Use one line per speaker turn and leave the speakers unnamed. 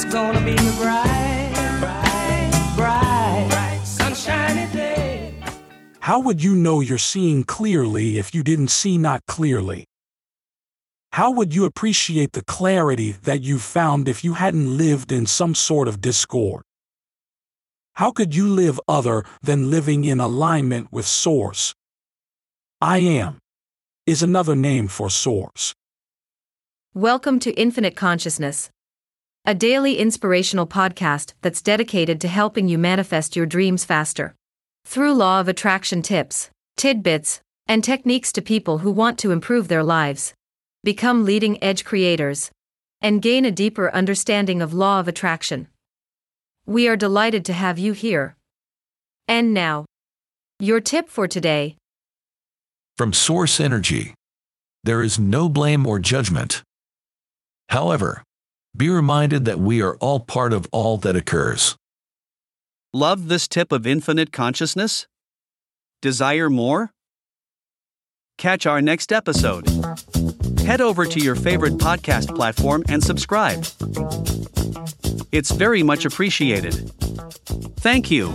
It's gonna be a bright, bright, bright, bright, sunshiny day. How would you know you're seeing clearly if you didn't see not clearly? How would you appreciate the clarity that you found if you hadn't lived in some sort of discord? How could you live other than living in alignment with Source? I am is another name for Source.
Welcome to Infinite Consciousness a daily inspirational podcast that's dedicated to helping you manifest your dreams faster. Through law of attraction tips, tidbits, and techniques to people who want to improve their lives, become leading edge creators, and gain a deeper understanding of law of attraction. We are delighted to have you here. And now, your tip for today.
From Source Energy. There is no blame or judgment. However, be reminded that we are all part of all that occurs.
Love this tip of infinite consciousness? Desire more? Catch our next episode. Head over to your favorite podcast platform and subscribe. It's very much appreciated. Thank you.